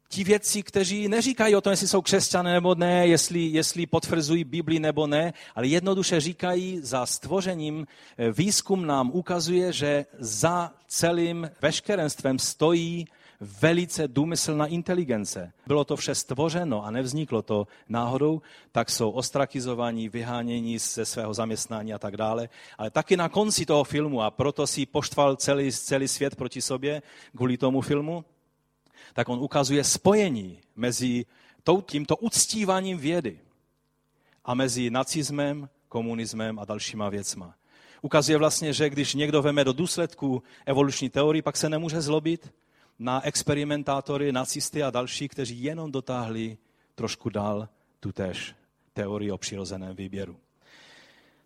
Ti vědci, kteří neříkají o tom, jestli jsou křesťané nebo ne, jestli, jestli potvrzují Bibli nebo ne, ale jednoduše říkají, za stvořením eh, výzkum nám ukazuje, že za celým veškerenstvem stojí velice důmyslná inteligence. Bylo to vše stvořeno a nevzniklo to náhodou, tak jsou ostrakizovaní, vyhánění ze svého zaměstnání a tak dále. Ale taky na konci toho filmu, a proto si poštval celý, celý svět proti sobě kvůli tomu filmu, tak on ukazuje spojení mezi tímto uctíváním vědy a mezi nacismem, komunismem a dalšíma věcma. Ukazuje vlastně, že když někdo veme do důsledku evoluční teorii, pak se nemůže zlobit, na experimentátory, nacisty a další, kteří jenom dotáhli trošku dál tutéž teorii o přirozeném výběru.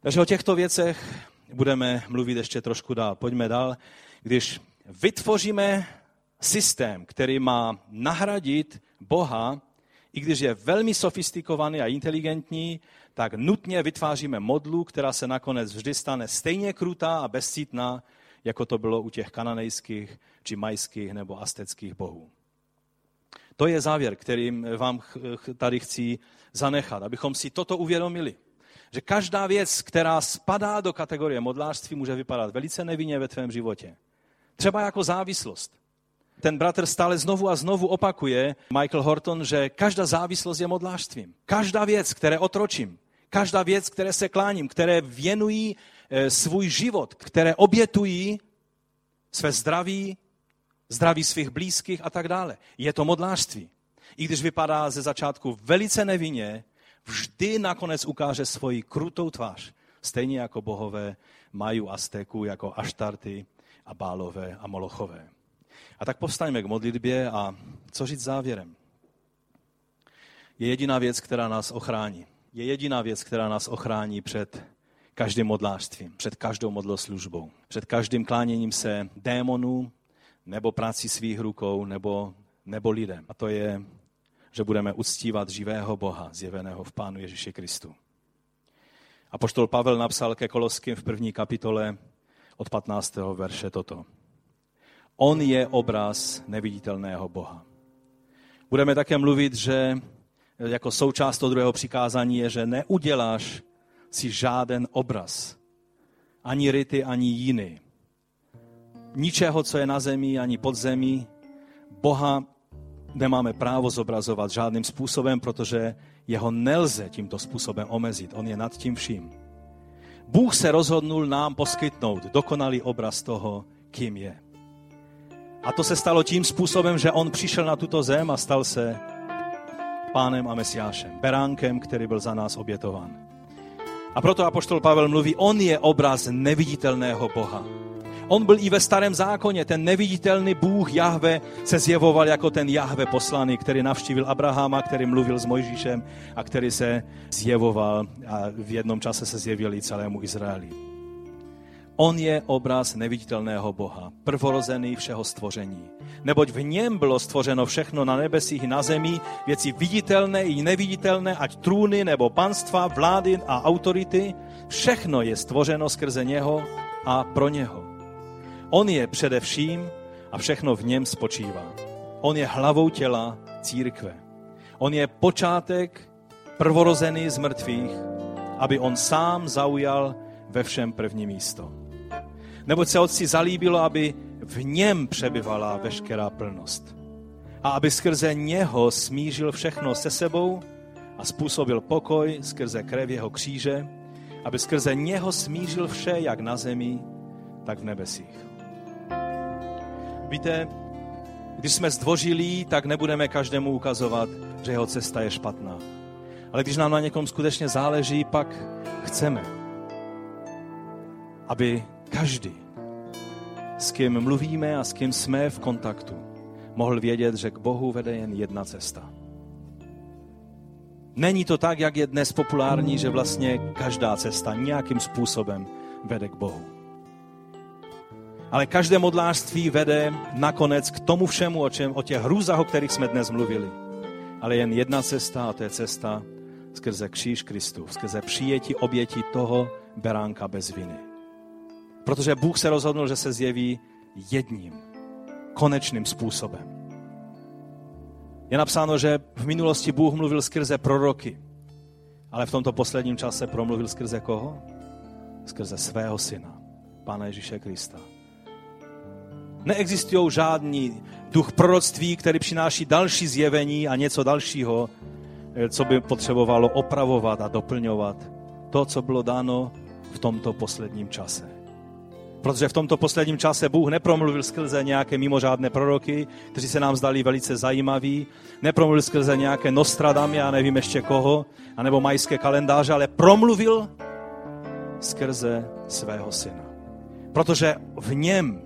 Takže o těchto věcech budeme mluvit ještě trošku dál. Pojďme dál. Když vytvoříme systém, který má nahradit Boha, i když je velmi sofistikovaný a inteligentní, tak nutně vytváříme modlu, která se nakonec vždy stane stejně krutá a bezcítná, jako to bylo u těch kananejských či majských nebo asteckých bohů. To je závěr, kterým vám tady chci zanechat, abychom si toto uvědomili. Že každá věc, která spadá do kategorie modlářství, může vypadat velice nevinně ve tvém životě. Třeba jako závislost. Ten bratr stále znovu a znovu opakuje, Michael Horton, že každá závislost je modlářstvím. Každá věc, které otročím, každá věc, které se kláním, které věnují svůj život, které obětují své zdraví, zdraví svých blízkých a tak dále. Je to modlářství. I když vypadá ze začátku velice nevinně, vždy nakonec ukáže svoji krutou tvář. Stejně jako bohové Maju Aztéku, jako Aštarty a Bálové a Molochové. A tak povstaňme k modlitbě a co říct závěrem? Je jediná věc, která nás ochrání. Je jediná věc, která nás ochrání před každým modlářstvím, před každou modloslužbou, před každým kláněním se démonů, nebo práci svých rukou, nebo, nebo lidem. A to je, že budeme uctívat živého Boha, zjeveného v Pánu Ježíši Kristu. A poštol Pavel napsal ke Koloským v první kapitole od 15. verše toto. On je obraz neviditelného Boha. Budeme také mluvit, že jako součást toho druhého přikázání je, že neuděláš si žáden obraz. Ani ryty, ani jiný ničeho, co je na zemi ani pod zemí. Boha nemáme právo zobrazovat žádným způsobem, protože jeho nelze tímto způsobem omezit. On je nad tím vším. Bůh se rozhodnul nám poskytnout dokonalý obraz toho, kým je. A to se stalo tím způsobem, že on přišel na tuto zem a stal se pánem a mesiášem, beránkem, který byl za nás obětován. A proto apoštol Pavel mluví, on je obraz neviditelného Boha. On byl i ve starém zákoně, ten neviditelný Bůh Jahve se zjevoval jako ten Jahve poslaný, který navštívil Abrahama, který mluvil s Mojžíšem a který se zjevoval a v jednom čase se zjevil i celému Izraeli. On je obraz neviditelného Boha, prvorozený všeho stvoření. Neboť v něm bylo stvořeno všechno na nebesích i na zemi, věci viditelné i neviditelné, ať trůny nebo panstva, vlády a autority, všechno je stvořeno skrze něho a pro něho. On je především a všechno v něm spočívá. On je hlavou těla církve. On je počátek prvorozený z mrtvých, aby on sám zaujal ve všem první místo. Neboť se otci zalíbilo, aby v něm přebyvala veškerá plnost. A aby skrze něho smířil všechno se sebou a způsobil pokoj skrze krev jeho kříže, aby skrze něho smířil vše jak na zemi, tak v nebesích. Víte, když jsme zdvořilí, tak nebudeme každému ukazovat, že jeho cesta je špatná. Ale když nám na někom skutečně záleží, pak chceme, aby každý, s kým mluvíme a s kým jsme v kontaktu, mohl vědět, že k Bohu vede jen jedna cesta. Není to tak, jak je dnes populární, že vlastně každá cesta nějakým způsobem vede k Bohu. Ale každé modlářství vede nakonec k tomu všemu, o, čem, o těch hrůzách, o kterých jsme dnes mluvili. Ale jen jedna cesta, a to je cesta skrze kříž Kristův, skrze přijetí oběti toho beránka bez viny. Protože Bůh se rozhodl, že se zjeví jedním, konečným způsobem. Je napsáno, že v minulosti Bůh mluvil skrze proroky, ale v tomto posledním čase promluvil skrze koho? Skrze svého syna, Pána Ježíše Krista. Neexistují žádný duch proroctví, který přináší další zjevení a něco dalšího, eh, co by potřebovalo opravovat a doplňovat to, co bylo dáno v tomto posledním čase. Protože v tomto posledním čase Bůh nepromluvil skrze nějaké mimořádné proroky, kteří se nám zdali velice zajímaví, nepromluvil skrze nějaké Nostradamy, já nevím ještě koho, anebo majské kalendáře, ale promluvil skrze svého syna. Protože v něm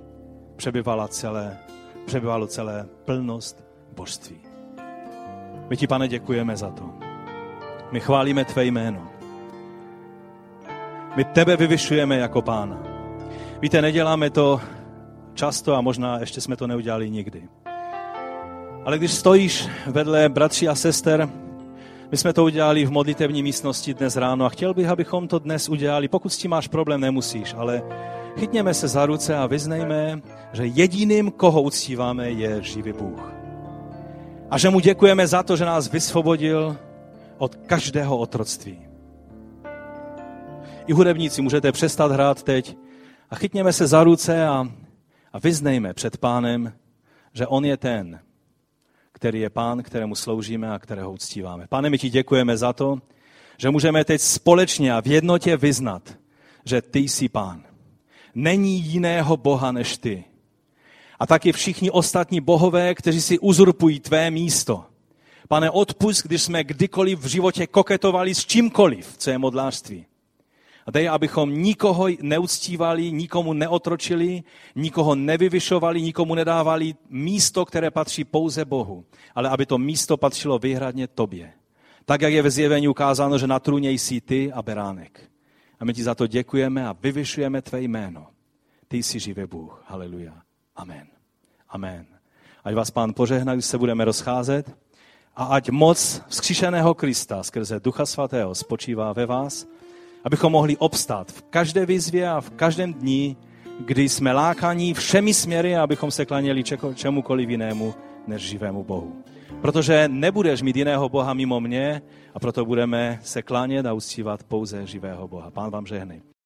přebyvala celé, přebyvalo celé plnost božství. My ti, pane, děkujeme za to. My chválíme tvé jméno. My tebe vyvyšujeme jako pána. Víte, neděláme to často a možná ještě jsme to neudělali nikdy. Ale když stojíš vedle bratří a sester, my jsme to udělali v modlitevní místnosti dnes ráno a chtěl bych, abychom to dnes udělali. Pokud s tím máš problém, nemusíš, ale chytněme se za ruce a vyznejme, že jediným, koho uctíváme, je živý Bůh. A že mu děkujeme za to, že nás vysvobodil od každého otroctví. I hudebníci můžete přestat hrát teď a chytněme se za ruce a, a vyznejme před pánem, že on je ten, který je pán, kterému sloužíme a kterého uctíváme. Pane, my ti děkujeme za to, že můžeme teď společně a v jednotě vyznat, že ty jsi pán. Není jiného Boha než ty. A taky všichni ostatní bohové, kteří si uzurpují tvé místo. Pane, odpust, když jsme kdykoliv v životě koketovali s čímkoliv, co je modlářství. A dej, abychom nikoho neuctívali, nikomu neotročili, nikoho nevyvyšovali, nikomu nedávali místo, které patří pouze Bohu, ale aby to místo patřilo vyhradně tobě. Tak, jak je ve zjevení ukázáno, že na trůně jsi ty a beránek. A my ti za to děkujeme a vyvyšujeme tvé jméno. Ty jsi živý Bůh. Haleluja. Amen. Amen. Ať vás pán požehná, když se budeme rozcházet a ať moc vzkříšeného Krista skrze Ducha Svatého spočívá ve vás, abychom mohli obstát v každé výzvě a v každém dní, kdy jsme lákaní všemi směry, abychom se klaněli čemukoliv jinému než živému Bohu. Protože nebudeš mít jiného Boha mimo mě a proto budeme se klánět a uctívat pouze živého Boha. Pán vám žehnej.